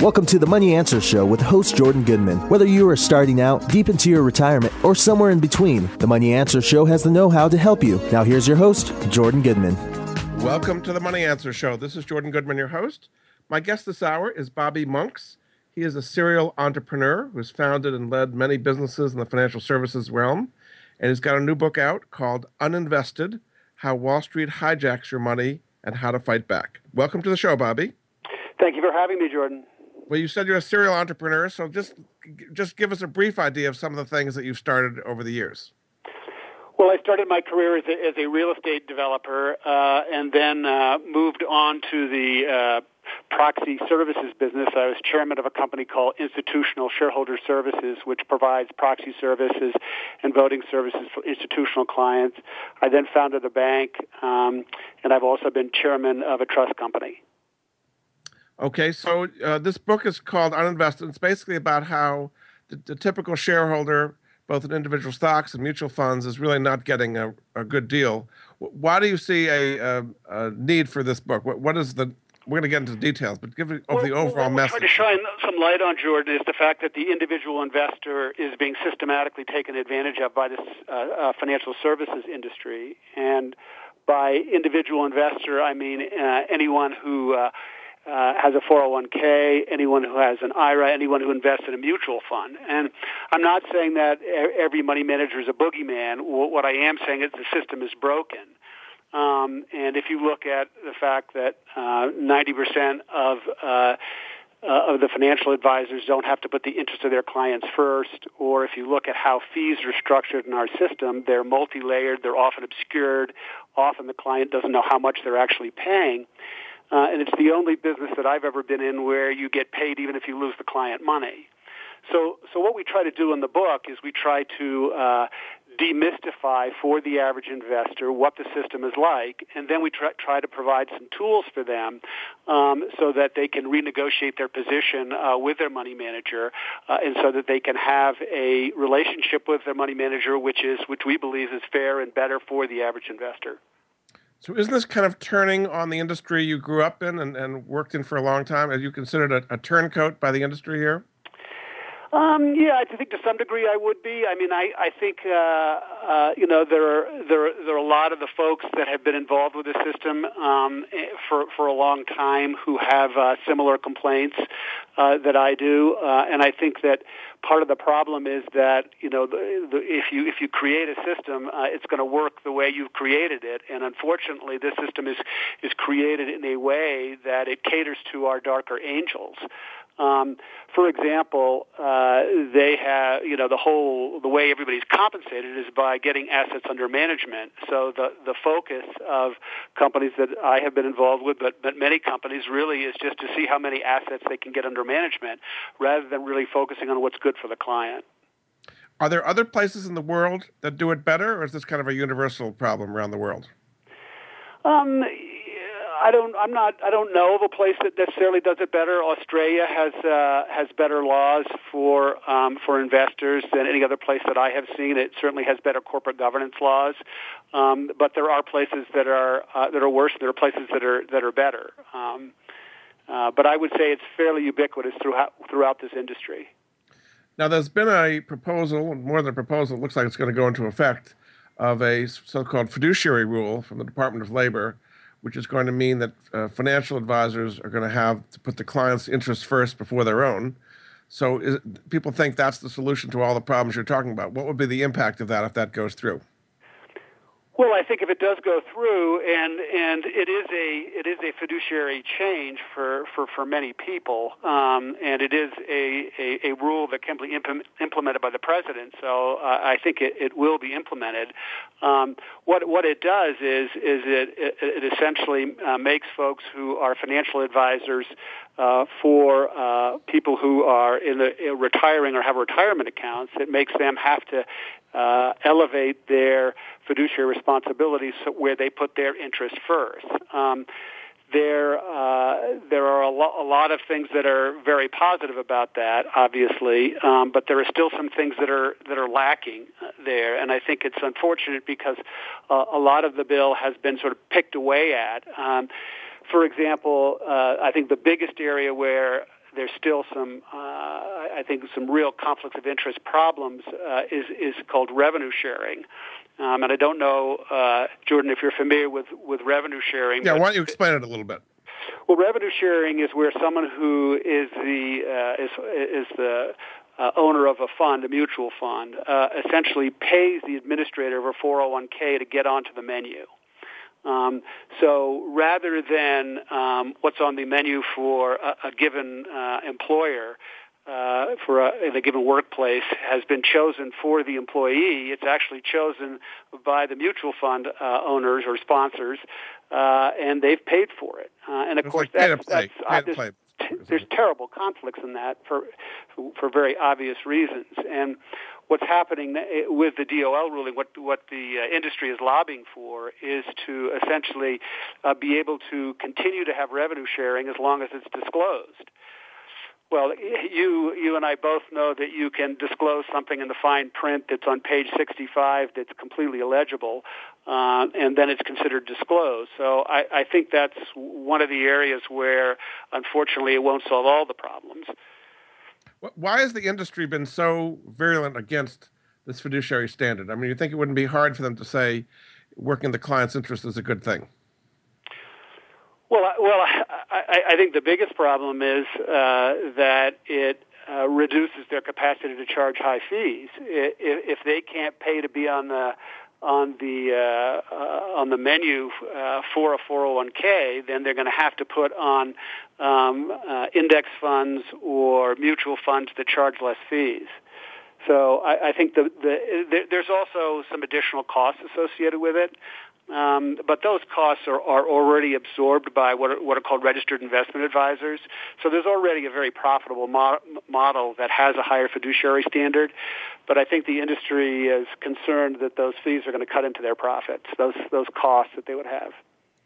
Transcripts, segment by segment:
Welcome to the Money Answer Show with host Jordan Goodman. Whether you are starting out, deep into your retirement, or somewhere in between, the Money Answer Show has the know how to help you. Now, here's your host, Jordan Goodman. Welcome to the Money Answer Show. This is Jordan Goodman, your host. My guest this hour is Bobby Monks. He is a serial entrepreneur who has founded and led many businesses in the financial services realm. And he's got a new book out called Uninvested How Wall Street Hijacks Your Money and How to Fight Back. Welcome to the show, Bobby. Thank you for having me, Jordan. Well, you said you're a serial entrepreneur, so just just give us a brief idea of some of the things that you've started over the years. Well, I started my career as a, as a real estate developer, uh, and then uh, moved on to the uh, proxy services business. I was chairman of a company called Institutional Shareholder Services, which provides proxy services and voting services for institutional clients. I then founded a bank, um, and I've also been chairman of a trust company. Okay, so uh, this book is called Uninvested. It's basically about how the, the, typical shareholder, both in individual stocks and mutual funds, is really not getting a, a good deal. Why do you see a, a, a need for this book? What, what is the we're going to get into the details, but give it well, the overall message. trying to shine some light on Jordan is the fact that the individual investor is being systematically taken advantage of by this uh, uh, financial services industry, and by individual investor, I mean uh, anyone who uh, has a 401k, anyone who has an IRA, anyone who invests in a mutual fund. And I'm not saying that every money manager is a boogeyman. What I am saying is the system is broken. Um, and if you look at the fact that uh, 90% of uh, uh, of the financial advisors don't have to put the interest of their clients first, or if you look at how fees are structured in our system, they're multi-layered, they're often obscured, often the client doesn't know how much they're actually paying. Uh, and it's the only business that I've ever been in where you get paid even if you lose the client money. So, so what we try to do in the book is we try to uh, demystify for the average investor what the system is like, and then we try, try to provide some tools for them um, so that they can renegotiate their position uh, with their money manager, uh, and so that they can have a relationship with their money manager, which is which we believe is fair and better for the average investor. So isn't this kind of turning on the industry you grew up in and, and worked in for a long time? Are you considered a, a turncoat by the industry here? Um, yeah, I think to some degree I would be. I mean, I I think uh, uh, you know there are there are, there are a lot of the folks that have been involved with the system um, eh, for for a long time who have uh, similar complaints uh, that I do, uh, and I think that part of the problem is that you know the, the, if you if you create a system, uh, it's going to work the way you've created it, and unfortunately, this system is is created in a way that it caters to our darker angels. Um, for example, uh, they have, you know, the whole, the way everybody's compensated is by getting assets under management. So the, the focus of companies that I have been involved with, but, but many companies really is just to see how many assets they can get under management rather than really focusing on what's good for the client. Are there other places in the world that do it better, or is this kind of a universal problem around the world? Um, I don't. I'm not. I don't know of a place that necessarily does it better. Australia has uh, has better laws for um, for investors than any other place that I have seen. It certainly has better corporate governance laws, um, but there are places that are uh, that are worse. There are places that are that are better. Um, uh, but I would say it's fairly ubiquitous throughout throughout this industry. Now, there's been a proposal, more than a proposal. It looks like it's going to go into effect of a so-called fiduciary rule from the Department of Labor which is going to mean that uh, financial advisors are going to have to put the client's interests first before their own. So is, people think that's the solution to all the problems you're talking about. What would be the impact of that if that goes through? Well, I think if it does go through, and and it is a it is a fiduciary change for for, for many people, um, and it is a, a, a rule that can be implemented by the president. So uh, I think it, it will be implemented. Um, what what it does is is it it, it essentially uh, makes folks who are financial advisors uh, for uh, people who are in the uh, retiring or have retirement accounts. It makes them have to uh, elevate their fiduciary responsibilities where they put their interest first. Um, there, uh, there are a, lo- a, lot of things that are very positive about that, obviously, um, but there are still some things that are that are lacking uh, there, and I think it's unfortunate because uh, a lot of the bill has been sort of picked away at. Um, for example, uh, I think the biggest area where there's still some, uh, I think, some real conflicts of interest problems uh, is is called revenue sharing. Um, and I don't know, uh, Jordan, if you're familiar with, with revenue sharing. Yeah, why don't you explain it a little bit? Well, revenue sharing is where someone who is the uh, is is the uh, owner of a fund, a mutual fund, uh, essentially pays the administrator of a 401k to get onto the menu. Um, so rather than um, what's on the menu for a, a given uh, employer, uh, for a, in a given workplace has been chosen for the employee. It's actually chosen by the mutual fund uh, owners or sponsors, uh, and they've paid for it. Uh, and of it's course, like that's, that's there's, there's terrible conflicts in that for for very obvious reasons. And what's happening with the DOL ruling, what what the uh, industry is lobbying for, is to essentially uh, be able to continue to have revenue sharing as long as it's disclosed. Well, you you and I both know that you can disclose something in the fine print that's on page 65 that's completely illegible, uh, and then it's considered disclosed. So I, I think that's one of the areas where, unfortunately, it won't solve all the problems. Why has the industry been so virulent against this fiduciary standard? I mean, you think it wouldn't be hard for them to say working the client's interest is a good thing? Well, well, I, I think the biggest problem is uh, that it uh, reduces their capacity to charge high fees. If, if they can't pay to be on the on the uh, uh, on the menu uh, for a 401k, then they're going to have to put on um, uh, index funds or mutual funds that charge less fees. So I, I think the, the, the, there's also some additional costs associated with it. Um, but those costs are, are already absorbed by what are, what are called registered investment advisors. So there's already a very profitable mo- model that has a higher fiduciary standard. But I think the industry is concerned that those fees are going to cut into their profits, those those costs that they would have.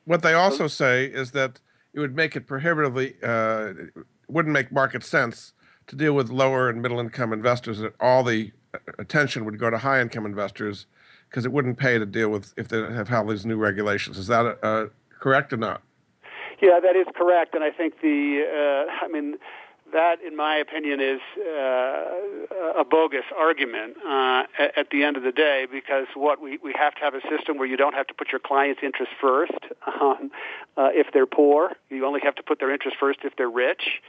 What they also say is that it would make it prohibitively uh, wouldn't make market sense to deal with lower and middle income investors. That all the attention would go to high income investors because it wouldn't pay to deal with if they have all these new regulations. Is that uh, correct or not? Yeah, that is correct, and I think the uh, I mean that, in my opinion, is uh, a bogus argument uh, at, at, the end of the day because what we, we have to have a system where you don't have to put your client's interest first um, uh, if they're poor. You only have to put their interest first if they're rich.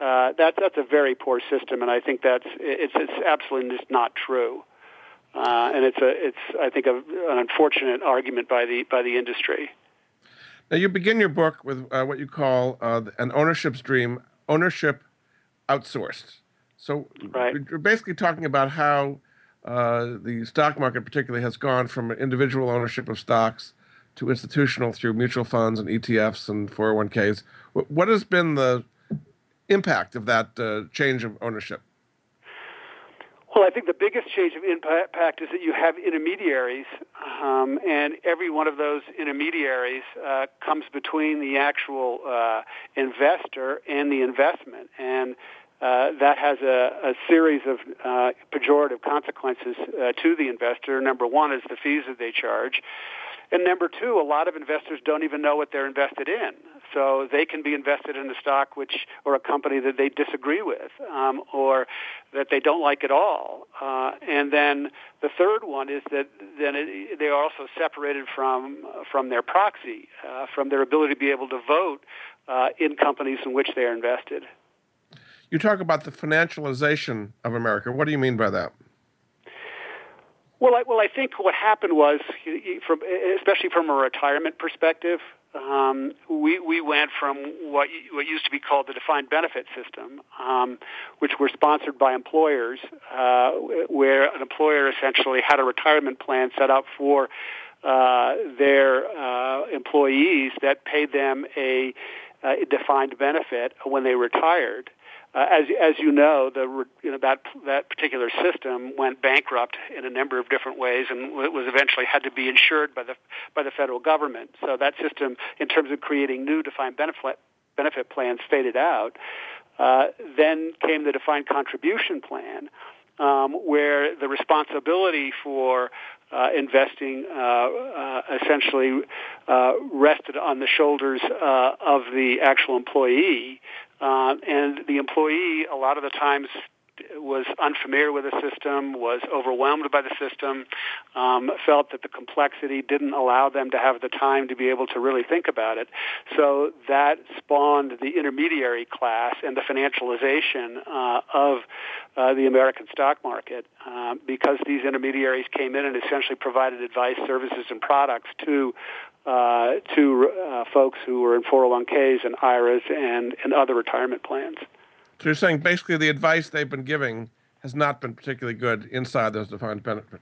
Uh, that, that's a very poor system, and I think that's it's, it's absolutely just not true. Uh, and it's a it's I think a, an unfortunate argument by the by the industry. Now you begin your book with uh, what you call uh, an ownership's dream, ownership outsourced. So right. you're basically talking about how uh, the stock market, particularly, has gone from individual ownership of stocks to institutional through mutual funds and ETFs and 401ks. What has been the impact of that uh, change of ownership? Well, I think the biggest change of impact is that you have intermediaries, um, and every one of those intermediaries uh, comes between the actual uh, investor and the investment, and uh, that has a, a series of uh, pejorative consequences uh, to the investor. Number one is the fees that they charge. And number two, a lot of investors don't even know what they're invested in. So they can be invested in a stock which, or a company that they disagree with, um, or that they don't like at all. Uh, and then the third one is that then it, they are also separated from from their proxy, uh, from their ability to be able to vote uh, in companies in which they are invested. You talk about the financialization of America. What do you mean by that? Well, I, well, I think what happened was, from, especially from a retirement perspective, um, we we went from what what used to be called the defined benefit system, um, which were sponsored by employers, uh, where an employer essentially had a retirement plan set up for uh, their uh, employees that paid them a, a defined benefit when they retired. Uh, as as you know, the you know that that particular system went bankrupt in a number of different ways, and it was eventually had to be insured by the by the federal government. So that system, in terms of creating new defined benefit benefit plans, faded out. Uh, then came the defined contribution plan, um, where the responsibility for uh, investing uh, uh, essentially uh, rested on the shoulders uh, of the actual employee, Uh, and the employee, a lot of the times, was unfamiliar with the system, was overwhelmed by the system, um, felt that the complexity didn't allow them to have the time to be able to really think about it. So that spawned the intermediary class and the financialization uh, of uh, the American stock market uh, because these intermediaries came in and essentially provided advice, services, and products to uh, to uh, folks who were in 401ks and IRAs and, and other retirement plans. So you're saying basically the advice they've been giving has not been particularly good inside those defined benefit,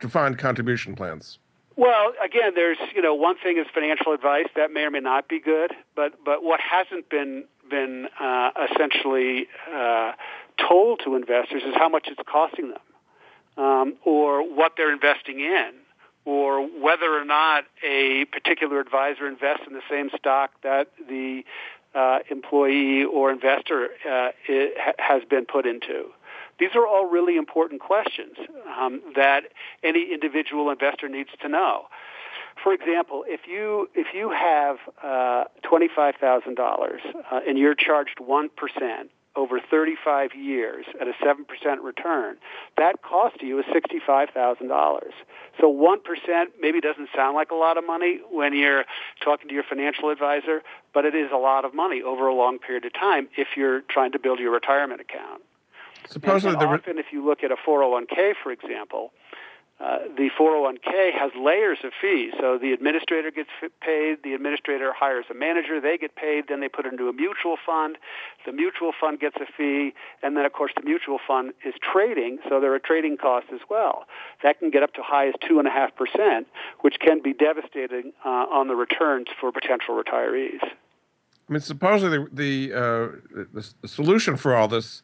defined contribution plans. Well, again, there's you know one thing is financial advice that may or may not be good, but but what hasn't been been uh, essentially uh, told to investors is how much it's costing them, um, or what they're investing in, or whether or not a particular advisor invests in the same stock that the uh, employee or investor uh, has been put into? These are all really important questions um, that any individual investor needs to know. For example, if you if you have uh, twenty five thousand uh, dollars and you're charged one percent over 35 years at a 7% return, that cost you is $65,000. So 1% maybe doesn't sound like a lot of money when you're talking to your financial advisor, but it is a lot of money over a long period of time if you're trying to build your retirement account. Supposedly, and, and often, if you look at a 401k, for example, uh, the 401k has layers of fees. So the administrator gets paid, the administrator hires a manager, they get paid, then they put it into a mutual fund. The mutual fund gets a fee, and then of course the mutual fund is trading, so there are trading costs as well. That can get up to as high as 2.5%, which can be devastating uh, on the returns for potential retirees. I mean, supposedly the, the, uh, the solution for all this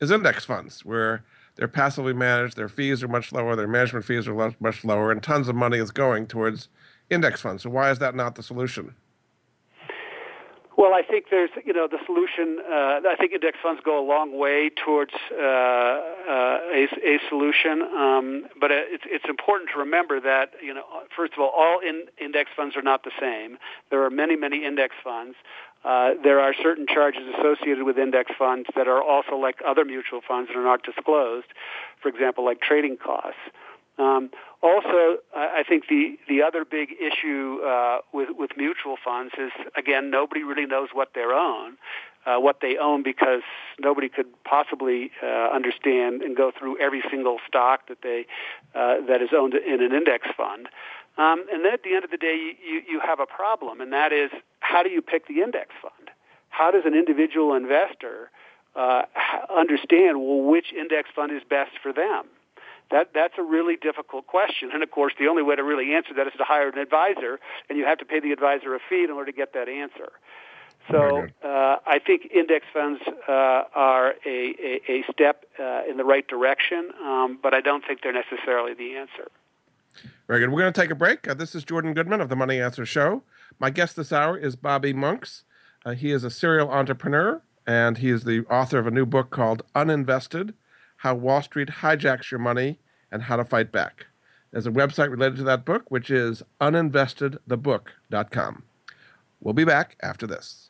is index funds, where they're passively managed. Their fees are much lower. Their management fees are much lower, and tons of money is going towards index funds. So why is that not the solution? Well, I think there's, you know, the solution. Uh, I think index funds go a long way towards uh, uh, a, a, solution, um, but it's, it's important to remember that, you know, first of all, all in, index funds are not the same. There are many, many index funds. Uh, there are certain charges associated with index funds that are also like other mutual funds that are not disclosed. For example, like trading costs. Um, also, I think the the other big issue uh, with with mutual funds is again nobody really knows what they own, uh, what they own because nobody could possibly uh, understand and go through every single stock that they uh, that is owned in an index fund. Um, and then at the end of the day, you, you have a problem, and that is how do you pick the index fund? How does an individual investor uh, understand well which index fund is best for them? That that's a really difficult question, and of course, the only way to really answer that is to hire an advisor, and you have to pay the advisor a fee in order to get that answer. So uh, I think index funds uh, are a, a, a step uh, in the right direction, um, but I don't think they're necessarily the answer. Very good. We're going to take a break. Uh, this is Jordan Goodman of the Money Answer Show. My guest this hour is Bobby Monks. Uh, he is a serial entrepreneur, and he is the author of a new book called Uninvested How Wall Street Hijacks Your Money and How to Fight Back. There's a website related to that book, which is uninvestedthebook.com. We'll be back after this.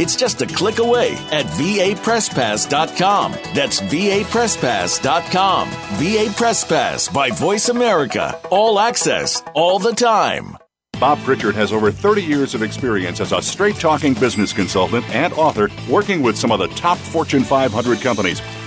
It's just a click away at vapresspass.com. That's vapresspass.com. VA Press Pass by Voice America. All access, all the time. Bob Pritchard has over 30 years of experience as a straight talking business consultant and author working with some of the top Fortune 500 companies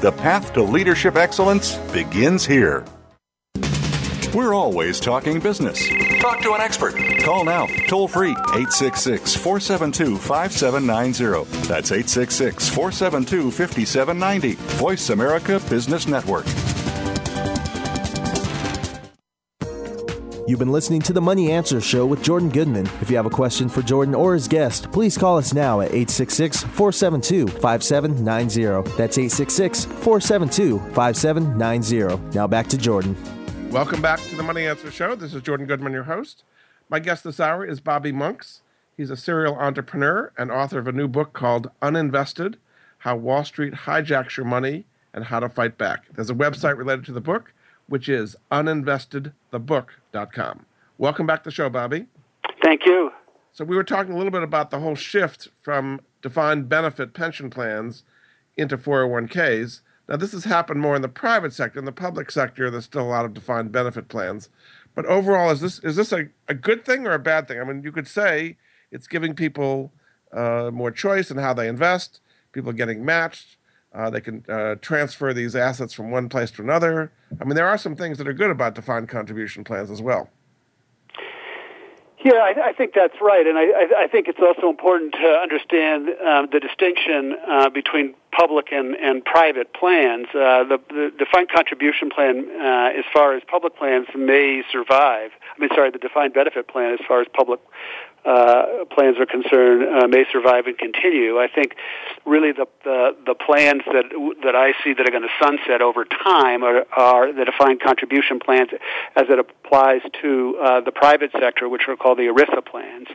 The path to leadership excellence begins here. We're always talking business. Talk to an expert. Call now, toll free, 866 472 5790. That's 866 472 5790. Voice America Business Network. You've been listening to the Money Answer Show with Jordan Goodman. If you have a question for Jordan or his guest, please call us now at 866 472 5790. That's 866 472 5790. Now back to Jordan. Welcome back to the Money Answer Show. This is Jordan Goodman, your host. My guest this hour is Bobby Monks. He's a serial entrepreneur and author of a new book called Uninvested How Wall Street Hijacks Your Money and How to Fight Back. There's a website related to the book, which is uninvestedthebook.com. Welcome back to the show, Bobby. Thank you. So, we were talking a little bit about the whole shift from defined benefit pension plans into 401ks. Now, this has happened more in the private sector. In the public sector, there's still a lot of defined benefit plans. But overall, is this is this a, a good thing or a bad thing? I mean, you could say it's giving people uh, more choice in how they invest. People are getting matched. Uh, they can uh, transfer these assets from one place to another. I mean, there are some things that are good about defined contribution plans as well. Yeah, I, I think that's right, and I, I think it's also important to understand um, the distinction uh, between public and, and private plans. Uh, the, the defined contribution plan, uh, as far as public plans, may survive. I mean, sorry, the defined benefit plan, as far as public uh, plans are concerned, uh, may survive and continue. I think really the, the, the plans that that I see that are going to sunset over time are, are the defined contribution plans as it applies to uh, the private sector, which are called the ERISA plans.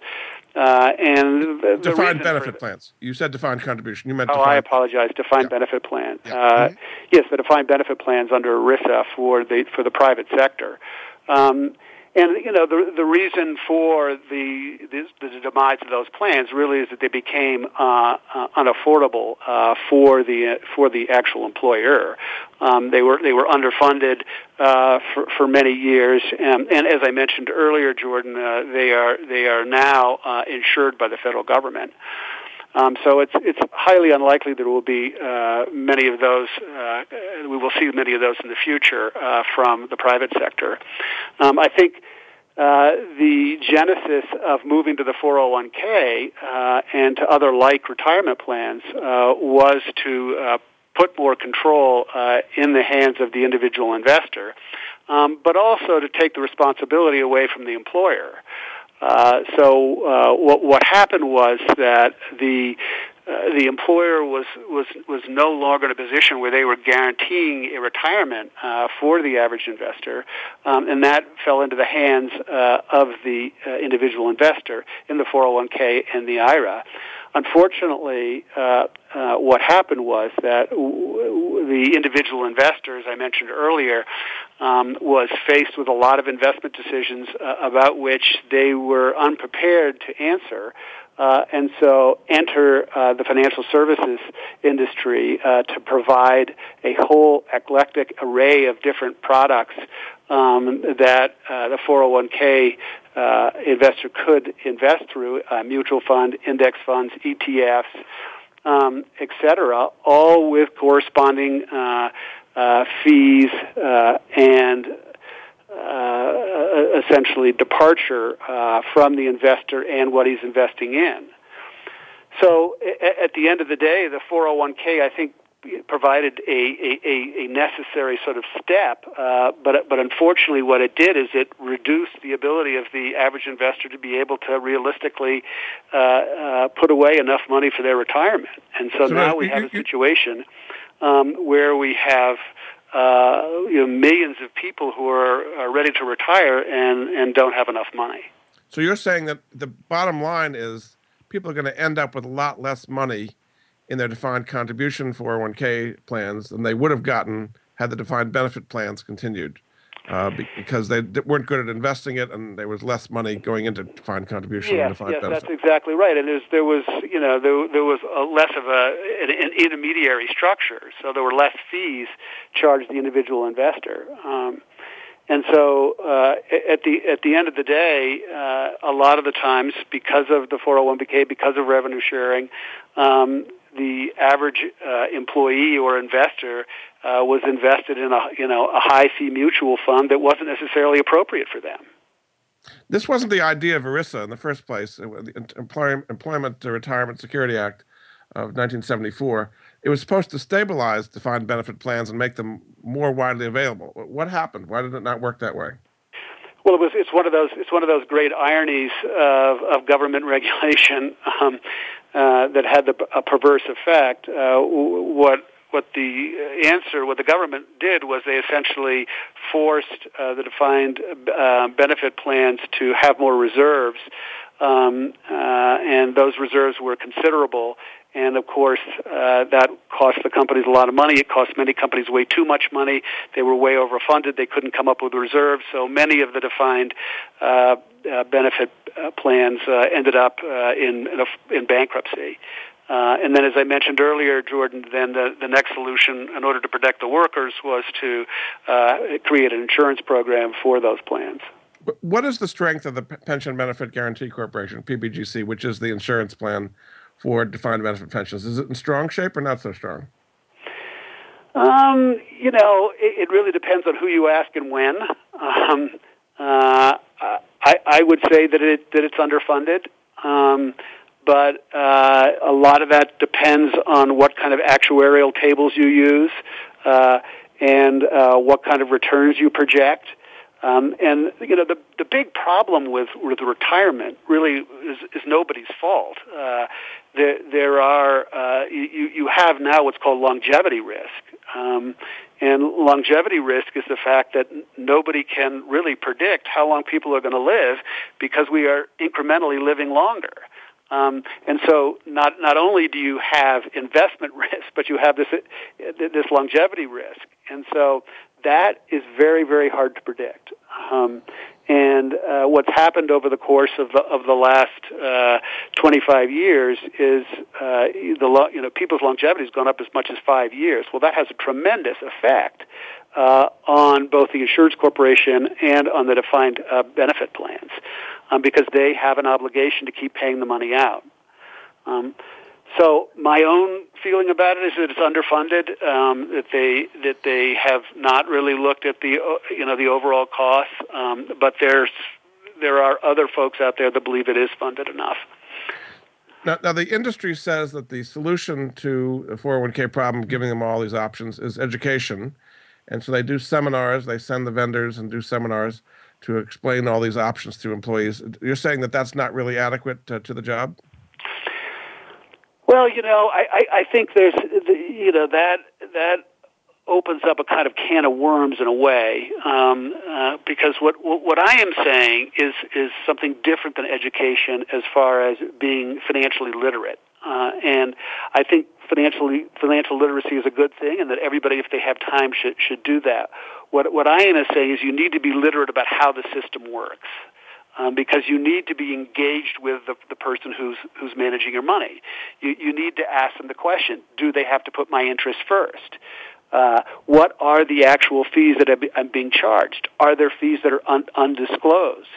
Uh, and the, the defined benefit plans. You said defined contribution. You meant. Oh, defined. I apologize. Defined yeah. benefit plan. Yeah. Uh, mm-hmm. Yes, the defined benefit plans under ERISA for the for the private sector. Um, and you know the the reason for the the, the demise of those plans really is that they became uh, uh, unaffordable uh, for the for the actual employer. Um, they were they were underfunded uh, for for many years, and, and as I mentioned earlier, Jordan, uh, they are they are now uh, insured by the federal government. Um, so it's it's highly unlikely there will be uh, many of those. Uh, we will see many of those in the future uh, from the private sector. Um, I think. Uh, the genesis of moving to the 401k uh, and to other like retirement plans uh, was to put more control uh, in the hands of the individual investor, um, but also to take the responsibility away from the employer. Uh, so uh, what what happened was that the uh, the employer was was was no longer in a position where they were guaranteeing a retirement uh, for the average investor, um, and that fell into the hands uh, of the uh, individual investor in the 401k and the IRA. Unfortunately, uh, uh, what happened was that w- the individual investor, as I mentioned earlier, um, was faced with a lot of investment decisions uh, about which they were unprepared to answer. Uh, and so enter uh, the financial services industry uh, to provide a whole eclectic array of different products um, that uh, the 401k uh, investor could invest through uh, mutual fund, index funds, ETFs, um, etc., all with corresponding fees and uh, essentially departure uh, from the investor and what he's investing in. So at the end of the day, the 401k I think provided a, a, a, necessary sort of step, uh, but but unfortunately, what it did is it reduced the ability of the average investor to be able to realistically uh, uh, put away enough money for their retirement. And so, so now we have a situation um, where we have. Uh, you know, millions of people who are, are ready to retire and, and don't have enough money. So you're saying that the bottom line is people are going to end up with a lot less money in their defined contribution 401k plans than they would have gotten had the defined benefit plans continued. Uh, because they weren't good at investing it, and there was less money going into defined contribution yes, and defined yes, benefit. that's exactly right. And there was, you know, there, there was a less of a an, an, intermediary structure, so there were less fees charged the individual investor. Um, and so, uh, at the at the end of the day, uh, a lot of the times, because of the 401k, because of revenue sharing, um, the average uh, employee or investor uh, was invested in a you know a high fee mutual fund that wasn't necessarily appropriate for them. This wasn't the idea of ERISA in the first place. The Employment Retirement Security Act of 1974. It was supposed to stabilize defined benefit plans and make them more widely available. What happened? Why did it not work that way? Well, it was. It's one of those. It's one of those great ironies of, of government regulation um, uh, that had the, a perverse effect. Uh, what what the answer, what the government did was they essentially forced uh, the defined uh, benefit plans to have more reserves, um, uh, and those reserves were considerable. And of course, uh, that cost the companies a lot of money. It cost many companies way too much money. They were way overfunded. They couldn't come up with reserves. So many of the defined uh, uh, benefit uh, plans uh, ended up uh, in in, a, in bankruptcy. Uh, and then, as I mentioned earlier, Jordan, then the, the next solution in order to protect the workers was to uh, create an insurance program for those plans. What is the strength of the Pension Benefit Guaranty Corporation, PBGC, which is the insurance plan for defined benefit pensions? Is it in strong shape or not so strong? Um, you know, it, it really depends on who you ask and when. Um, uh, I, I would say that it that it's underfunded. Um, but uh, a lot of that depends on what kind of actuarial tables you use uh, and uh, what kind of returns you project. Um, and you know the the big problem with with retirement really is, is nobody's fault. Uh, there there are uh, you you have now what's called longevity risk, um, and longevity risk is the fact that nobody can really predict how long people are going to live because we are incrementally living longer. Um, and so not, not only do you have investment risk, but you have this, this longevity risk. And so that is very, very hard to predict. Um, and uh, what's happened over the course of the, of the last uh, 25 years is uh, the you know people's longevity has gone up as much as five years. Well, that has a tremendous effect uh, on both the insurance corporation and on the defined uh, benefit plans um, because they have an obligation to keep paying the money out. Um, so my own feeling about it is that it's underfunded. Um, that they that they have not really looked at the uh, you know the overall costs. Um, but there's there are other folks out there that believe it is funded enough. Now, now, the industry says that the solution to the 401k problem, giving them all these options, is education. And so they do seminars, they send the vendors and do seminars to explain all these options to employees. You're saying that that's not really adequate to, to the job? Well, you know, I, I, I think there's, you know, that that opens up a kind of can of worms in a way, um, uh, because what what I am saying is is something different than education as far as being financially literate, uh, and I think financially financial literacy is a good thing, and that everybody, if they have time, should should do that. What what I am saying is you need to be literate about how the system works um, because you need to be engaged with the, the person who's who's managing your money. You, you need to ask them the question: Do they have to put my interest first? Uh, what are the actual fees that I'm being charged? Are there fees that are un- undisclosed?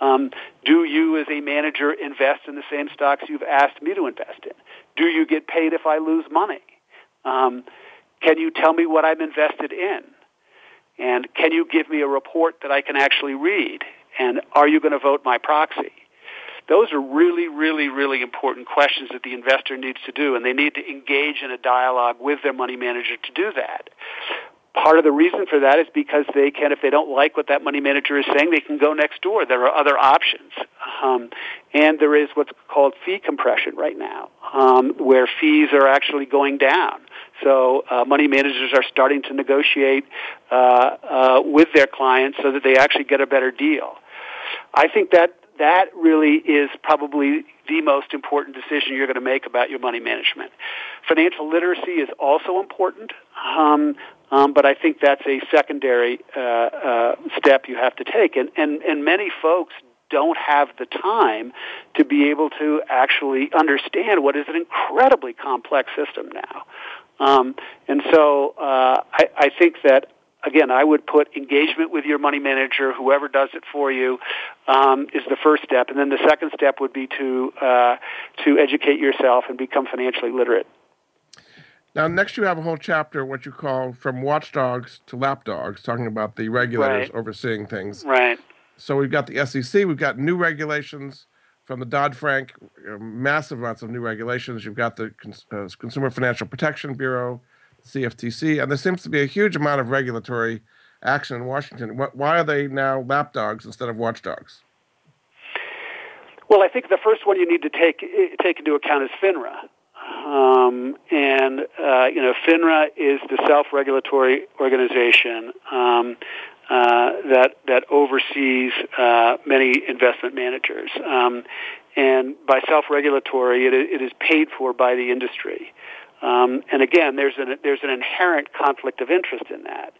Um, do you, as a manager, invest in the same stocks you've asked me to invest in? Do you get paid if I lose money? Um, can you tell me what I'm invested in? And can you give me a report that I can actually read? And are you going to vote my proxy? Those are really, really, really important questions that the investor needs to do, and they need to engage in a dialogue with their money manager to do that. Part of the reason for that is because they can, if they don't like what that money manager is saying, they can go next door. There are other options. Um, and there is what's called fee compression right now, um, where fees are actually going down. So uh, money managers are starting to negotiate uh, uh, with their clients so that they actually get a better deal. I think that that really is probably the most important decision you're going to make about your money management. Financial literacy is also important, um, um, but I think that's a secondary uh, uh, step you have to take. And, and, and many folks don't have the time to be able to actually understand what is an incredibly complex system now. Um, and so uh, I, I think that again, I would put engagement with your money manager, whoever does it for you, um, is the first step, and then the second step would be to uh, to educate yourself and become financially literate. Now, next you have a whole chapter, what you call from watchdogs to lapdogs, talking about the regulators right. overseeing things. Right. So we've got the SEC, we've got new regulations from the Dodd Frank, uh, massive amounts of new regulations. You've got the Cons- uh, Consumer Financial Protection Bureau, CFTC, and there seems to be a huge amount of regulatory action in Washington. Why are they now lapdogs instead of watchdogs? Well, I think the first one you need to take take into account is FINRA. Um, and uh, you know, FINRA is the self-regulatory organization um, uh, that that oversees uh, many investment managers. Um, and by self-regulatory, it, it is paid for by the industry. Um, and again, there's an there's an inherent conflict of interest in that.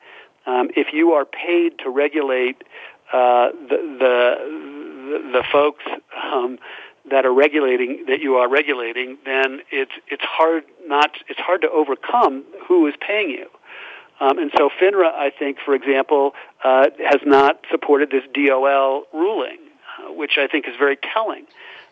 Um, if you are paid to regulate uh, the, the the folks um, that are regulating that you are regulating, then it's it's hard not it's hard to overcome who is paying you. Um, and so FINRA, I think, for example, uh, has not supported this DOL ruling, uh, which I think is very telling.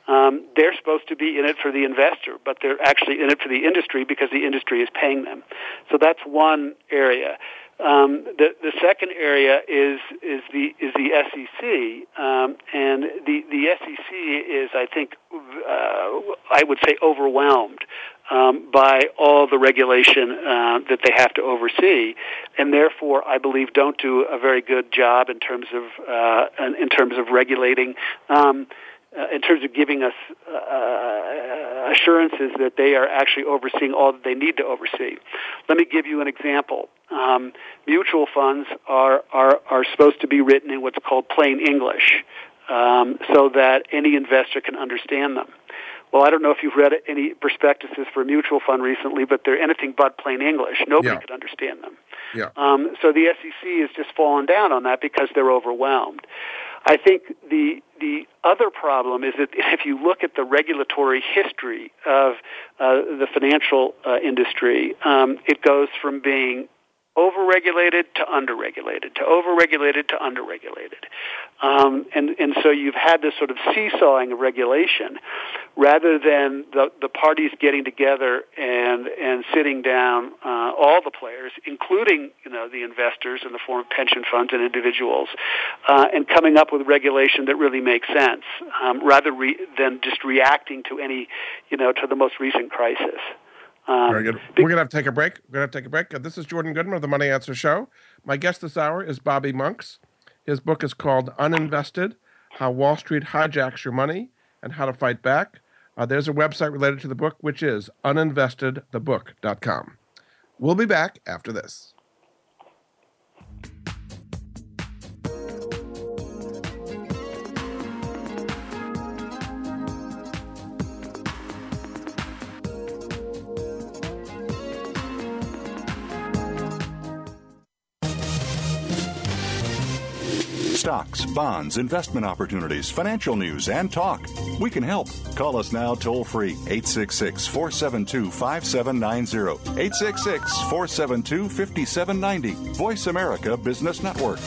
Um, they're supposed to be in it for the investor, but they're actually in it for the industry because the industry is paying them. So that's one area. Um, the the second area is is the is the SEC, um, and the the SEC is I think uh, I would say overwhelmed um, by all the regulation uh, that they have to oversee, and therefore I believe don't do a very good job in terms of uh, in terms of regulating. Um, uh, in terms of giving us uh, assurances that they are actually overseeing all that they need to oversee. Let me give you an example. Um, mutual funds are, are, are supposed to be written in what's called plain English um, so that any investor can understand them. Well, I don't know if you've read any prospectuses for a mutual fund recently, but they're anything but plain English. Nobody yeah. could understand them. Yeah. Um, so the SEC has just fallen down on that because they're overwhelmed. I think the the other problem is that if you look at the regulatory history of uh, the financial uh, industry, um, it goes from being overregulated to underregulated, to overregulated to underregulated. Um, and, and so you've had this sort of seesawing of regulation rather than the, the parties getting together and, and sitting down, uh, all the players, including, you know, the investors in the form of pension funds and individuals, uh, and coming up with regulation that really makes sense, um, rather re- than just reacting to any, you know, to the most recent crisis. Um, Very good. We're going to have to take a break. We're going to have to take a break. This is Jordan Goodman of the Money Answer Show. My guest this hour is Bobby Monks. His book is called Uninvested How Wall Street Hijacks Your Money and How to Fight Back. Uh, there's a website related to the book, which is uninvestedthebook.com. We'll be back after this. Stocks, bonds, investment opportunities, financial news, and talk. We can help. Call us now toll free 866 472 5790. 866 472 5790. Voice America Business Network.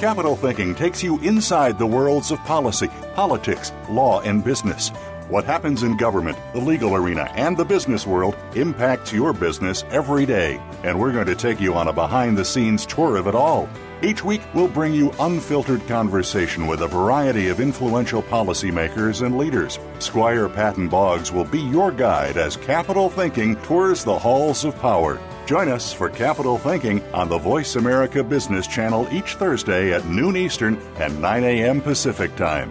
Capital Thinking takes you inside the worlds of policy, politics, law, and business. What happens in government, the legal arena, and the business world impacts your business every day. And we're going to take you on a behind the scenes tour of it all. Each week, we'll bring you unfiltered conversation with a variety of influential policymakers and leaders. Squire Patton Boggs will be your guide as capital thinking tours the halls of power. Join us for Capital Thinking on the Voice America Business Channel each Thursday at noon Eastern and 9 a.m. Pacific Time.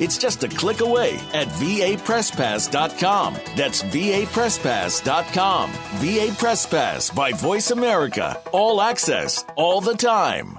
It's just a click away at vapresspass.com. That's vapresspass.com. VA Press Pass by Voice America. All access, all the time.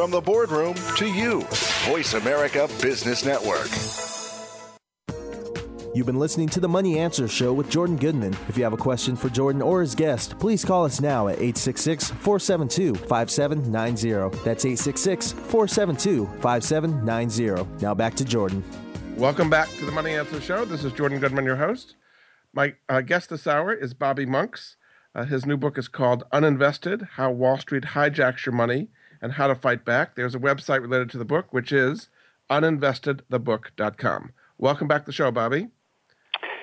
From the boardroom to you, Voice America Business Network. You've been listening to the Money Answer Show with Jordan Goodman. If you have a question for Jordan or his guest, please call us now at 866 472 5790. That's 866 472 5790. Now back to Jordan. Welcome back to the Money Answer Show. This is Jordan Goodman, your host. My uh, guest this hour is Bobby Monks. Uh, his new book is called Uninvested How Wall Street Hijacks Your Money and How to Fight Back. There's a website related to the book, which is uninvestedthebook.com. Welcome back to the show, Bobby.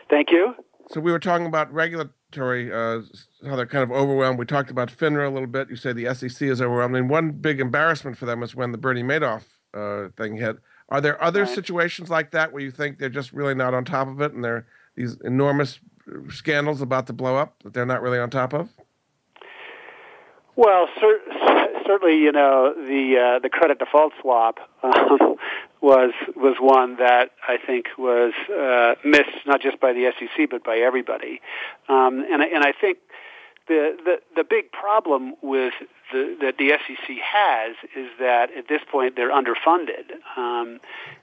Thank you. So we were talking about regulatory, uh, how they're kind of overwhelmed. We talked about FINRA a little bit. You say the SEC is overwhelmed. And one big embarrassment for them is when the Bernie Madoff uh, thing hit. Are there other Right. situations like that where you think they're just really not on top of it and they're these enormous scandals about to blow up that they're not really on top of? Well, cer- certainly, you know the uh, the credit default swap um, was was one that I think was uh, missed not just by the SEC but by everybody, um, and and I think the the the big problem with the, that the SEC has is that at this point they're underfunded. Um,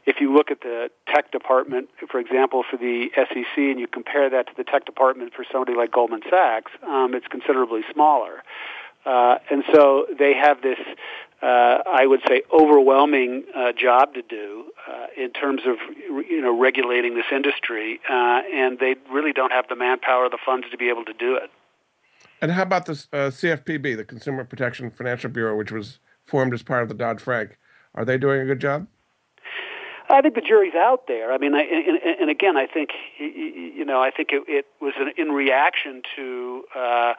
if you look at the tech department, for example, for the SEC, and you compare that to the tech department for somebody like Goldman Sachs, um, it's considerably smaller. Uh, and so they have this, uh, I would say, overwhelming uh, job to do uh, in terms of you know regulating this industry, uh, and they really don't have the manpower, or the funds to be able to do it. And how about the uh, CFPB, the Consumer Protection Financial Bureau, which was formed as part of the Dodd Frank? Are they doing a good job? I think the jury's out there. I mean, I, and, and again, I think you know, I think it, it was an, in reaction to uh,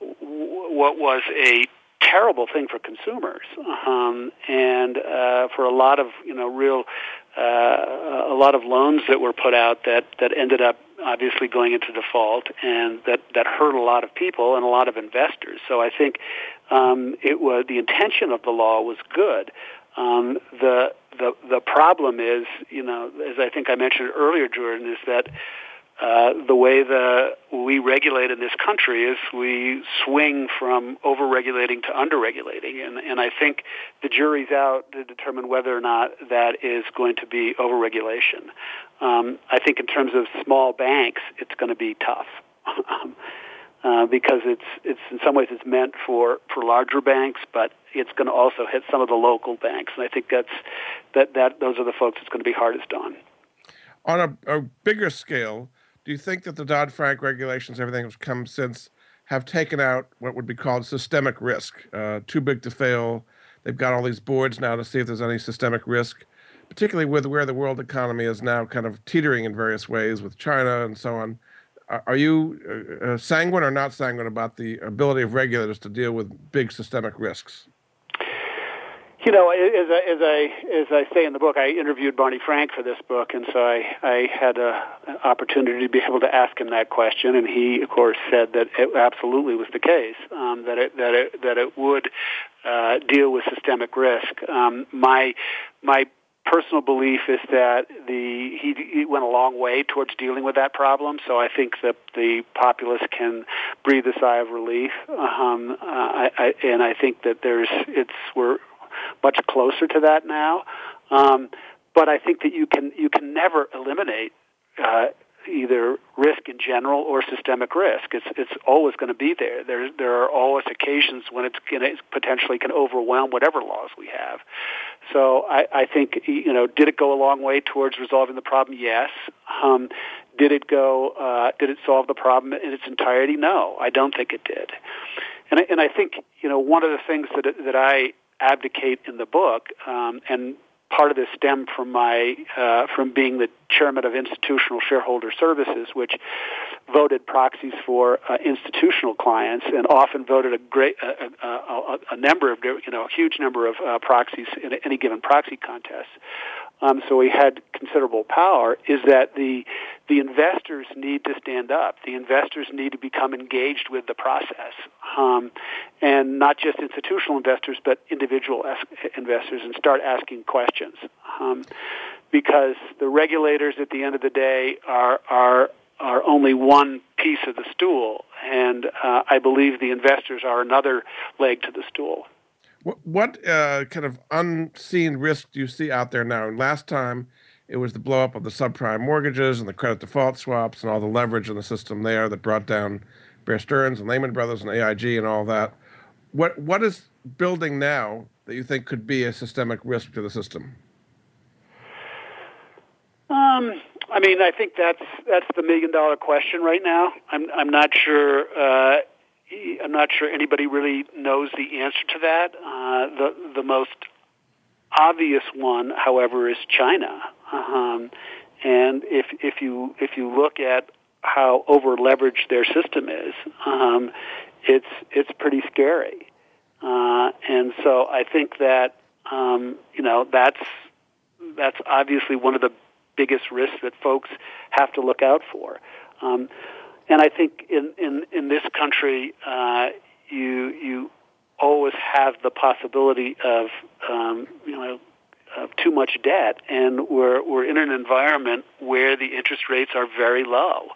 what was a terrible thing for consumers, um, and uh, for a lot of you know real uh, a lot of loans that were put out that that ended up obviously going into default, and that that hurt a lot of people and a lot of investors. So I think um, it was the intention of the law was good. Um, the the the problem is, you know, as I think I mentioned earlier, Jordan, is that uh, the way that we regulate in this country is we swing from over-regulating to under-regulating, and, and I think the jury's out to determine whether or not that is going to be over-regulation. Um, I think in terms of small banks, it's going to be tough. Uh, because it's it's in some ways it's meant for for larger banks, but it's going to also hit some of the local banks, and I think that's that that those are the folks it's going to be hardest on. On a, a bigger scale, do you think that the Dodd Frank regulations, everything that's come since, have taken out what would be called systemic risk? Uh, too big to fail. They've got all these boards now to see if there's any systemic risk, particularly with where the world economy is now kind of teetering in various ways with China and so on. Are you uh, uh, sanguine or not sanguine about the ability of regulators to deal with big systemic risks? You know, as I, as I as I say in the book, I interviewed Barney Frank for this book, and so I I had a, an opportunity to be able to ask him that question, and he, of course, said that it absolutely was the case um, that it that it that it would uh, deal with systemic risk. Um, my my personal belief is that the he, he went a long way towards dealing with that problem. So I think that the populace can breathe a sigh of relief. Um, uh, I, I, and I think that there's it's we're much closer to that now. Um, but I think that you can you can never eliminate uh, either risk in general or systemic risk. It's it's always going to be there. There there are always occasions when it's going to potentially can overwhelm whatever laws we have. So I, I think you know, did it go a long way towards resolving the problem? Yes. Um, did it go? Uh, did it solve the problem in its entirety? No, I don't think it did. And I, and I think you know one of the things that that I abdicate in the book, um, and part of this stemmed from my uh, from being the chairman of Institutional Shareholder Services, which voted proxies for uh, institutional clients and often voted a great uh, a, a, number of you know a huge number of uh, proxies in any given proxy contest um, so he had considerable power, is that the the investors need to stand up. The investors need to become engaged with the process, um, and not just institutional investors, but individual es- investors, and start asking questions. Um, because the regulators, at the end of the day, are are are only one piece of the stool, and uh, I believe the investors are another leg to the stool. What, what uh, kind of unseen risk do you see out there now? And last time it was the blowup of the subprime mortgages and the credit default swaps and all the leverage in the system there that brought down Bear Stearns and Lehman Brothers and AIG and all that. What what is building now that you think could be a systemic risk to the system? Um, I mean, I think that's that's the million dollar question right now. I'm I'm not sure. Uh, I'm not sure anybody really knows the answer to that. Uh, the the most obvious one, however, is China. Um, and if if you if you look at how over leveraged their system is, um, it's it's pretty scary. Uh, and so I think that um, you know that's that's obviously one of the biggest risks that folks have to look out for. Um, and I think in in in this country, uh, you you always have the possibility of um, you know of too much debt, and we're we're in an environment where the interest rates are very low,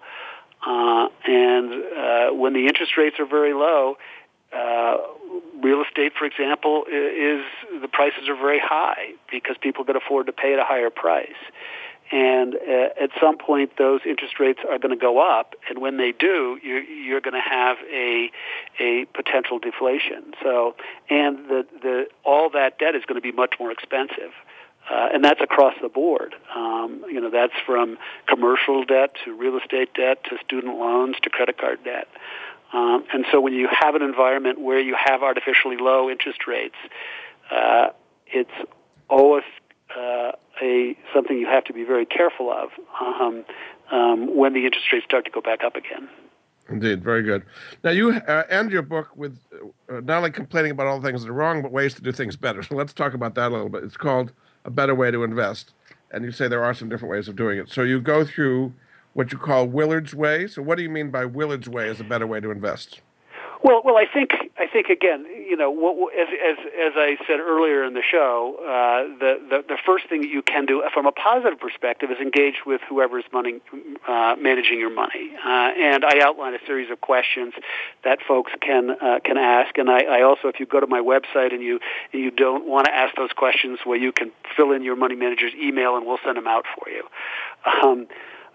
uh, and uh, when the interest rates are very low. Uh, real estate, for example, is the prices are very high because people can afford to pay at a higher price. And uh, at some point, those interest rates are going to go up, and when they do, you're, you're going to have a a potential deflation. So, and the the all that debt is going to be much more expensive. Uh, and that's across the board. Um, you know, that's from commercial debt to real estate debt to student loans to credit card debt. Um, and so when you have an environment where you have artificially low interest rates, uh, it's always uh, a something you have to be very careful of um, um, when the interest rates start to go back up again. Indeed, very good. Now you uh, end your book with uh, not only complaining about all the things that are wrong, but ways to do things better. So let's talk about that a little bit. It's called "A Better Way to Invest," and you say there are some different ways of doing it. So you go through what you call Willard's Way. So what do you mean by Willard's Way as a better way to invest? Well, well, I think I think again, you know, what, as as as I said earlier in the show, uh, the, the the first thing that you can do from a positive perspective is engage with whoever's money uh, managing your money, uh, and I outline a series of questions that folks can uh, can ask, and I, I also, if you go to my website and you and you don't want to ask those questions, well, you can fill in your money manager's email, and we'll send them out for you. Um,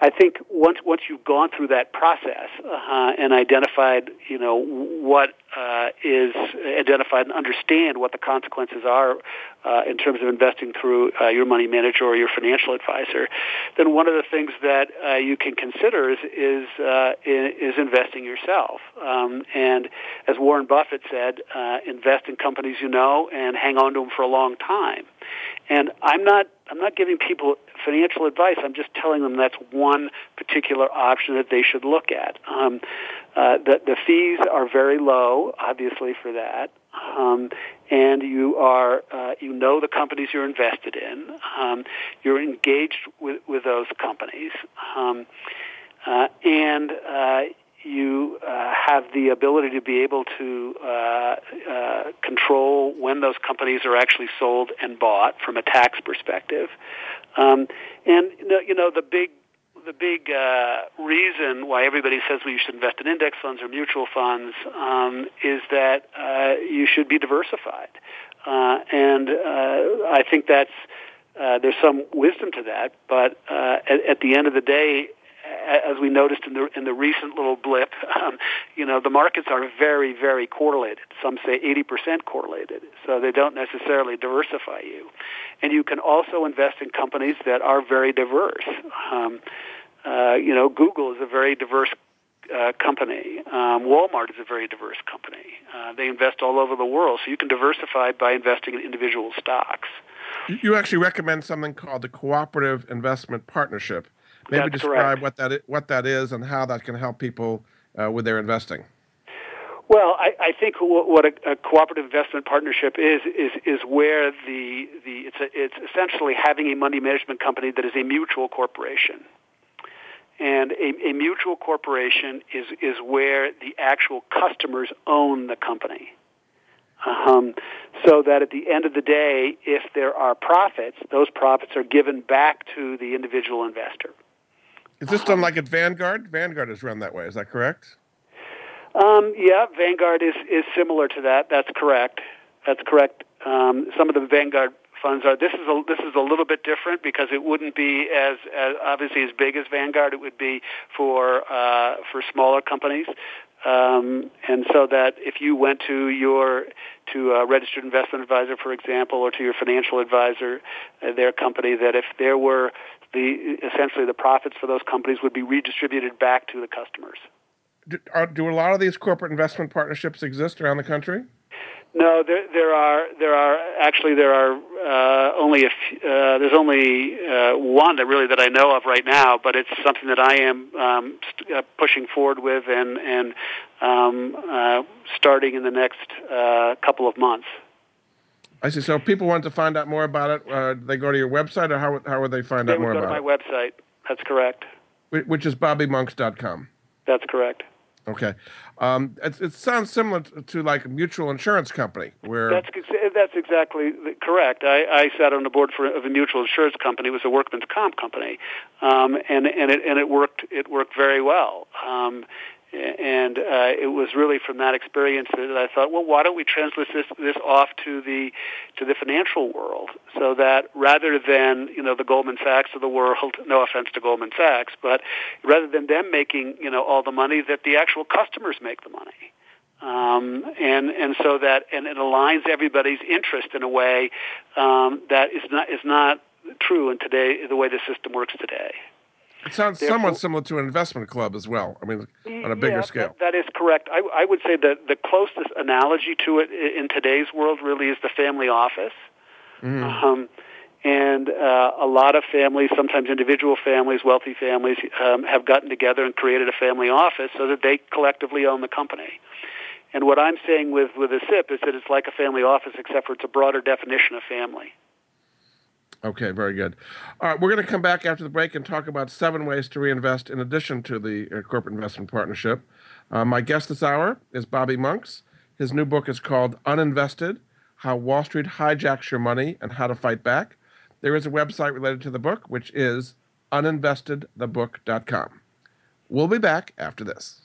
I think once once you've gone through that process uh, and identified, you know, what uh, is identified and understand what the consequences are uh, in terms of investing through uh, your money manager or your financial advisor, then one of the things that uh, you can consider is is, uh, is investing yourself. Um, and as Warren Buffett said, uh invest in companies you know and hang on to them for a long time. And I'm not I'm not giving people financial advice. I'm just telling them that's one particular option that they should look at. Um, uh, the, the fees are very low, obviously, for that. Um, and you are uh, you know the companies you're invested in. Um, you're engaged with, with those companies, um, uh, and uh, you uh, have the ability to be able to uh, uh, control when those companies are actually sold and bought from a tax perspective. Um, and you know, the big the big uh, reason why everybody says well, you should invest in index funds or mutual funds um, is that uh, you should be diversified, uh, and uh, I think that's uh, there's some wisdom to that. But uh, at, at the end of the day, as we noticed in the in the recent little blip, um, you know the markets are very very correlated. Some say 80% correlated, so they don't necessarily diversify you. And you can also invest in companies that are very diverse. Um, uh, you know, Google is a very diverse uh, company. Um, Walmart is a very diverse company. Uh, they invest all over the world, so you can diversify by investing in individual stocks. You actually recommend something called the Cooperative Investment Partnership. Maybe That's describe correct. what that is, what that is and how that can help people uh, with their investing. Well, I, I think what, what a, a cooperative investment partnership is is is where the the it's a, it's essentially having a money management company that is a mutual corporation. And a, a mutual corporation is is where the actual customers own the company. Um, so that at the end of the day, if there are profits, those profits are given back to the individual investor. Is this done like at Vanguard? Vanguard is run that way. Is that correct? Um, yeah, Vanguard is, is similar to that. That's correct. That's correct. Um, some of the Vanguard funds are. This is a this is a little bit different because it wouldn't be as, as obviously as big as Vanguard. It would be for uh, for smaller companies. Um, and so that if you went to your to a registered investment advisor, for example, or to your financial advisor, uh, their company, that if there were the essentially the profits for those companies would be redistributed back to the customers. Do, are, do a lot of these corporate investment partnerships exist around the country? No, there there are there are actually there are uh, only a f- uh, there's only uh, one that really that I know of right now, but it's something that I am um, st- uh, pushing forward with and and um, uh, starting in the next uh, couple of months. I see. So if people want to find out more about it, uh, they go to your website, or how, how would they find They out more go to my it? website. That's correct. Wh- Which is bobbymonks.com. That's correct. Okay. Um, it, it sounds similar to, to like a mutual insurance company where That's that's exactly correct. I, I sat on the board for of a mutual insurance company. It was a workman's comp company, um, and and it and it worked it worked very well. Um, and uh, it was really from that experience that I thought, well, why don't we translate this this off to the to the financial world, so that rather than you know the Goldman Sachs of the world, no offense to Goldman Sachs, but rather than them making you know all the money, that the actual customers make the money um, and and so that and it aligns everybody's interest in a way um, that is not is not true in today the way the system works today. It sounds Therefore- somewhat similar to an investment club as well. I mean, on a bigger Yeah, scale. that- that is correct. I, I would say that the closest analogy to it in today's world really is the family office. Um, and uh, a lot of families, sometimes individual families, wealthy families, um, have gotten together and created a family office so that they collectively own the company. And what I'm saying with, with a CIP is that it's like a family office, except for it's a broader definition of family. Okay, very good. All right, we're going to come back after the break and talk about seven ways to reinvest in addition to the uh, corporate investment partnership. Uh, my guest this hour is Bobby Monks. His new book is called Uninvested How Wall Street Hijacks Your Money and How to Fight Back. There is a website related to the book, which is uninvestedthebook.com. We'll be back after this.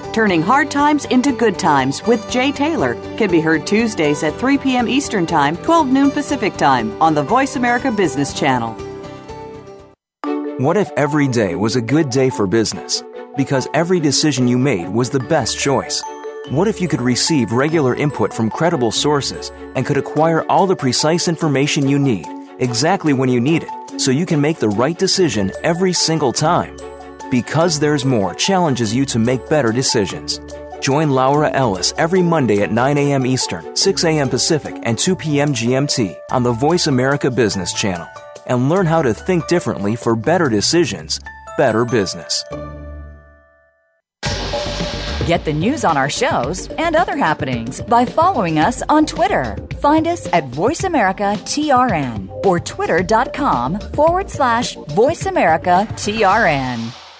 Turning Hard Times into Good Times with Jay Taylor can be heard Tuesdays at 3 p.m. Eastern Time, 12 noon Pacific Time on the Voice America Business Channel. What if every day was a good day for business? because every decision you made was the best choice? What if you could receive regular input from credible sources and could acquire all the precise information you need exactly when you need it so you can make the right decision every single time? Because There's More challenges you to make better decisions. Join Laura Ellis every Monday at 9 a.m. Eastern, 6 a.m. Pacific, and 2 p.m. GMT on the Voice America Business Channel and learn how to think differently for better decisions, better business. Get the news on our shows and other happenings by following us on Twitter. Find us at VoiceAmericaTRN or twitter.com forward slash VoiceAmericaTRN.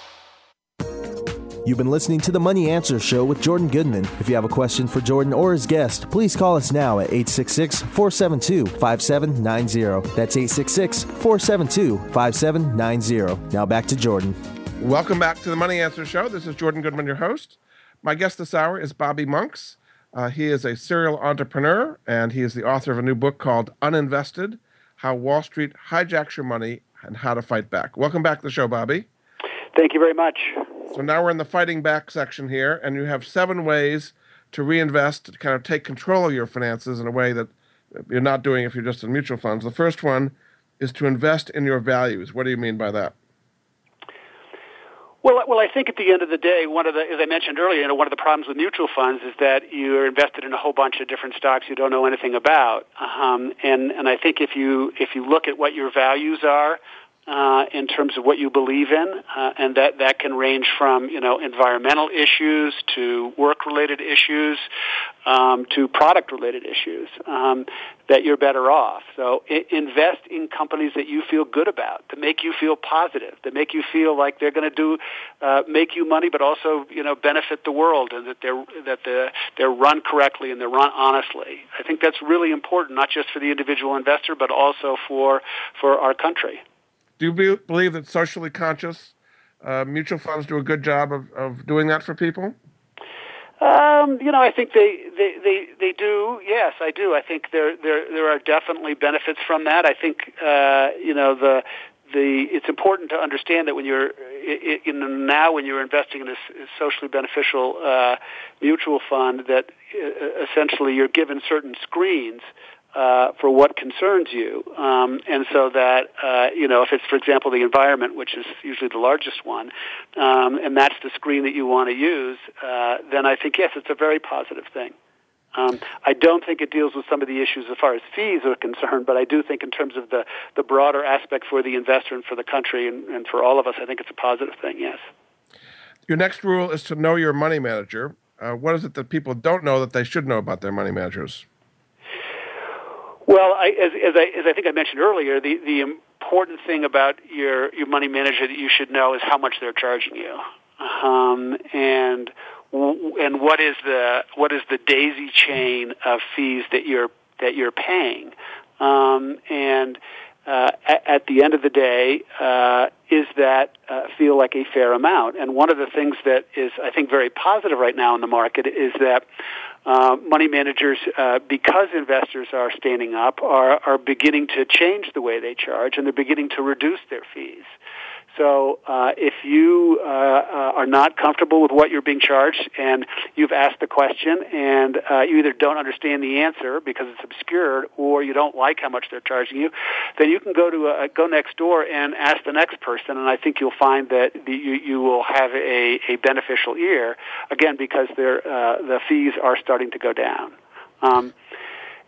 You've been listening to the Money Answer Show with Jordan Goodman. If you have a question for Jordan or his guest, please call us now at 866 472 5790. That's 866 472 5790. Now back to Jordan. Welcome back to the Money Answer Show. This is Jordan Goodman, your host. My guest this hour is Bobby Monks. Uh, he is a serial entrepreneur and he is the author of a new book called Uninvested How Wall Street Hijacks Your Money and How to Fight Back. Welcome back to the show, Bobby. Thank you very much. So now we're in the fighting back section here, and you have seven ways to reinvest, to kind of take control of your finances in a way that you're not doing if you're just in mutual funds. The first one is to invest in your values. What do you mean by that? Well, well, I think at the end of the day, one of the, as I mentioned earlier, you know, one of the problems with mutual funds is that you're invested in a whole bunch of different stocks you don't know anything about. Um, and and I think if you if you look at what your values are, uh, in terms of what you believe in, uh, and that that can range from you know environmental issues to work-related issues um, to product-related issues. Um, that you're better off. So I- invest in companies that you feel good about, that make you feel positive, that make you feel like they're going to do uh, make you money, but also you know benefit the world, and that they're that the, they're run correctly and they're run honestly. I think that's really important, not just for the individual investor, but also for for our country. Do you be, believe that socially conscious uh, mutual funds do a good job of, of doing that for people? Um, you know, I think they, they, they, they do. Yes, I do. I think there, there, there are definitely benefits from that. I think, uh, you know, the, the, it's important to understand that when you're in now when you're investing in a socially beneficial uh, mutual fund, that uh, essentially you're given certain screens uh, for what concerns you, um, and so that uh, you know if it's, for example, the environment, which is usually the largest one, um, and that's the screen that you want to use, uh, then I think yes, it's a very positive thing. Um, I don't think it deals with some of the issues as far as fees are concerned, but I do think in terms of the, the broader aspect for the investor and for the country and, and for all of us, I think it's a positive thing, yes. Your next rule is to know your money manager. Uh, what is it that people don't know that they should know about their money managers? Well, I, as, as, I, as I think I mentioned earlier, the, the important thing about your, your money manager that you should know is how much they're charging you. Um, and and what is the what is the daisy chain of fees that you're that you're paying um, and uh, at, at, the end of the day, uh, is that uh, feel like a fair amount? And one of the things that is, I think, very positive right now in the market is that uh, money managers, uh, because investors are standing up, are, are beginning to change the way they charge, and they're beginning to reduce their fees. So uh, if you uh, uh, are not comfortable with what you're being charged and you've asked the question and uh, you either don't understand the answer because it's obscured or you don't like how much they're charging you, then you can go to a, go next door and ask the next person, and I think you'll find that the, you, you will have a, a beneficial ear again because uh, the fees are starting to go down. Um,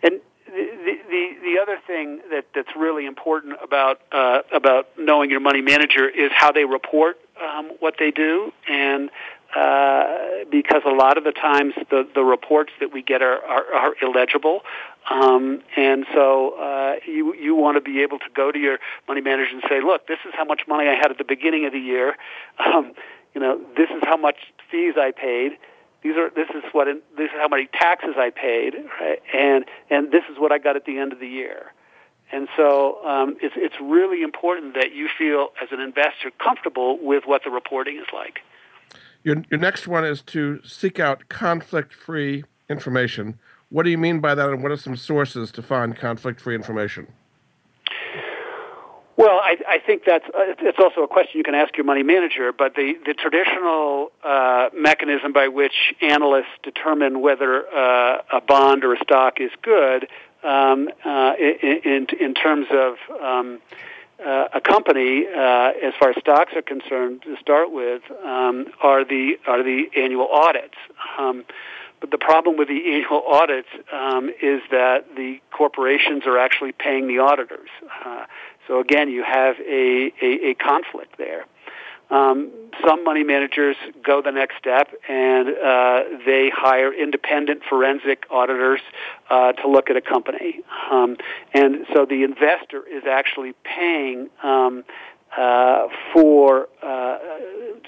and the, the the other thing that that's really important about uh, about knowing your money manager is how they report um, what they do, and uh, because a lot of the times the the reports that we get are are, are illegible, um, and so uh, you you want to be able to go to your money manager and say, look, this is how much money I had at the beginning of the year. Um, you know, this is how much fees I paid these are this is what this is how many taxes I paid, right? and and this is what I got at the end of the year. And so um, it's it's really important that you feel as an investor comfortable with what the reporting is like. Your your next one is to seek out conflict-free information. What do you mean by that, and what are some sources to find conflict-free information? Well, I, I think that's uh, it's also a question you can ask your money manager. But the the traditional uh, mechanism by which analysts determine whether uh, a bond or a stock is good, um, uh, in, in terms of um, uh, a company, uh, as far as stocks are concerned, to start with, um, are the are the annual audits. Um, but the problem with the annual audits um, is that the corporations are actually paying the auditors. Uh, so again, you have a, a, a conflict there. Um, some money managers go the next step and uh, they hire independent forensic auditors uh, to look at a company. Um, and so the investor is actually paying um, uh, for uh,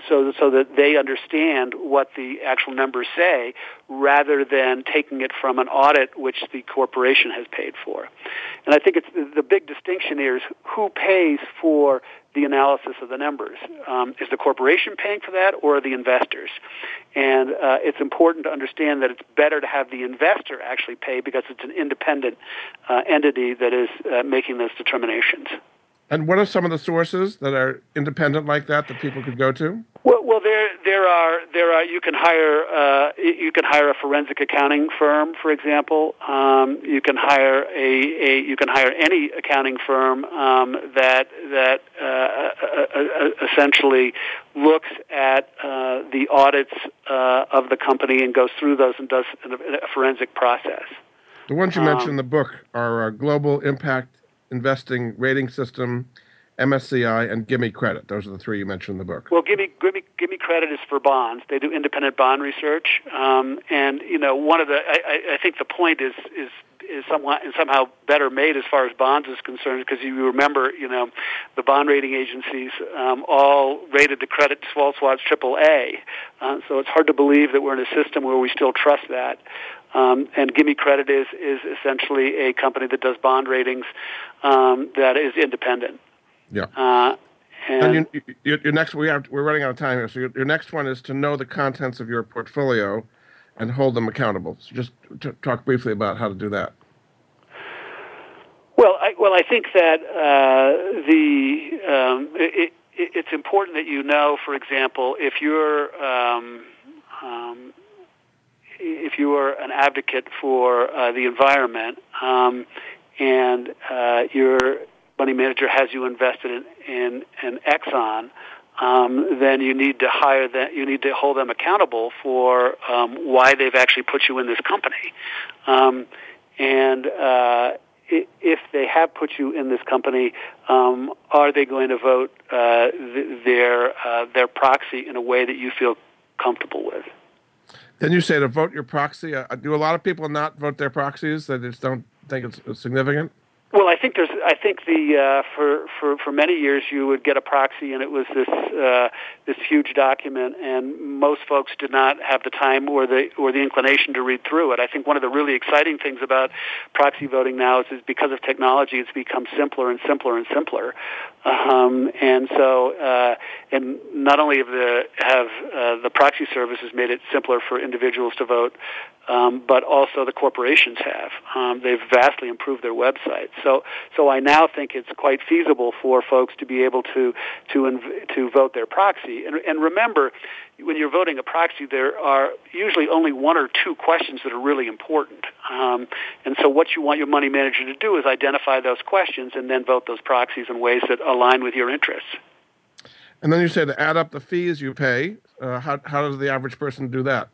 so so that they understand what the actual numbers say, rather than taking it from an audit which the corporation has paid for. And I think it's the big distinction here is who pays for the analysis of the numbers. Um, is the corporation paying for that, or are the investors? And uh, it's important to understand that it's better to have the investor actually pay because it's an independent uh, entity that is uh, making those determinations. And what are some of the sources that are independent like that that people could go to? Well, well, there there are there are you can hire uh, you can hire a forensic accounting firm, for example. Um, you can hire a, a you can hire any accounting firm um, that that uh, uh, uh essentially looks at uh, the audits uh, of the company and goes through those and does a forensic process. The ones you mentioned um, in the book are Global Impact investing rating system, MSCI, and Gimme Credit. Those are the three you mentioned in the book. Well, Gimme, Gimme, Gimme Credit is for bonds. They do independent bond research, um, and you know, one of the I, I think the point is is is somewhat and somehow better made as far as bonds is concerned because you remember, you know, the bond rating agencies um, all rated the credit default swaps triple A. Uh, so it's hard to believe that we're in a system where we still trust that. Um, and Gimme Credit is is essentially a company that does bond ratings um, that is independent. Yeah. Uh, and, and you, you, your next we have we're running out of time here. So your, your, next one is to know the contents of your portfolio and hold them accountable. So just t- talk briefly about how to do that. Well, I, well, I think that uh, the um, it, it, it's important that you know, for example, if you're um, um, if you are an advocate for uh, the environment um, and uh, your money manager has you invested in, in, in Exxon, um, then you need to hire them. You need to hold them accountable for um, why they've actually put you in this company. Um, and uh, if they have put you in this company, um, are they going to vote uh, th- their uh, their proxy in a way that you feel comfortable with? Then you say to vote your proxy. Uh, do a lot of people not vote their proxies? They just don't think it's significant. Well, I think there's. I think the uh, for for for many years you would get a proxy, and it was this uh, this huge document, and most folks did not have the time or the or the inclination to read through it. I think one of the really exciting things about proxy voting now is, is because of technology, it's become simpler and simpler and simpler. Um, and so, uh, and not only have the have uh, the proxy services made it simpler for individuals to vote, um, but also the corporations have. Um, they've vastly improved their websites. So, so I now think it's quite feasible for folks to be able to to inv- to vote their proxy. And, and remember, when you're voting a proxy, there are usually only one or two questions that are really important. Um, and so, what you want your money manager to do is identify those questions and then vote those proxies in ways that align with your interests. And then you say to add up the fees you pay. Uh, how, how does the average person do that?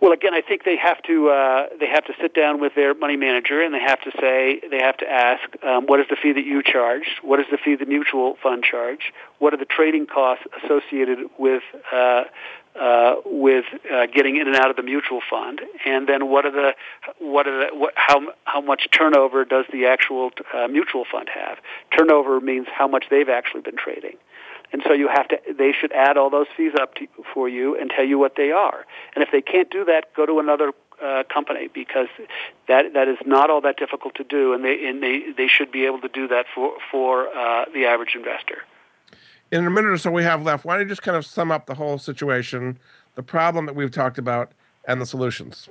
Well, again, I think they have to uh, they have to sit down with their money manager and they have to say they have to ask um, what is the fee that you charge, what is the fee the mutual fund charge, what are the trading costs associated with uh, uh, with uh, getting in and out of the mutual fund, and then what are the what are the what, how how much turnover does the actual uh, mutual fund have? Turnover means how much they've actually been trading. And so you have to, they should add all those fees up to, for you and tell you what they are. And if they can't do that, go to another uh, company because that that is not all that difficult to do, and they and they they should be able to do that for for uh, the average investor. In a minute or so we have left, why don't you just kind of sum up the whole situation, the problem that we've talked about, and the solutions?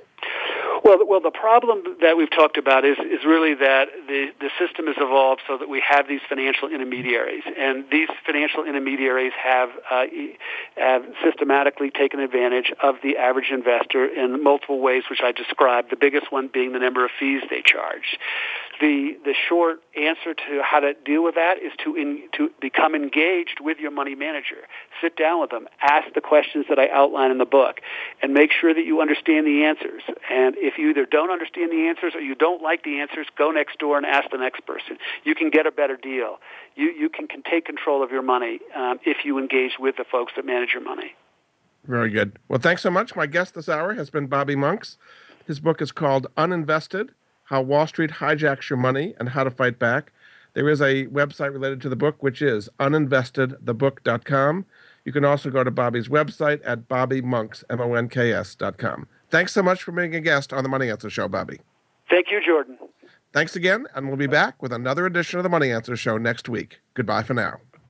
Well, well, the problem that we've talked about is is really that the the system has evolved so that we have these financial intermediaries, and these financial intermediaries have uh, have systematically taken advantage of the average investor in multiple ways, which I described. The biggest one being the number of fees they charge. The the short answer to how to deal with that is to in, to become engaged with your money manager. Sit down with them, ask the questions that I outline in the book, and make sure that you understand the answers. And if you either don't understand the answers or you don't like the answers, go next door and ask the next person. You can get a better deal. You you can, can take control of your money um, if you engage with the folks that manage your money. Very good. Well, thanks so much. My guest this hour has been Bobby Monks. His book is called Uninvested how Wall Street Hijacks Your Money and How to Fight Back. There is a website related to the book, which is uninvestedthebook.com. You can also go to Bobby's website at bobbymonks, M-O-N-K-S dot com. Thanks so much for being a guest on the Money Answer Show, Bobby. Thank you, Jordan. Thanks again, and we'll be back with another edition of the Money Answer Show next week. Goodbye for now.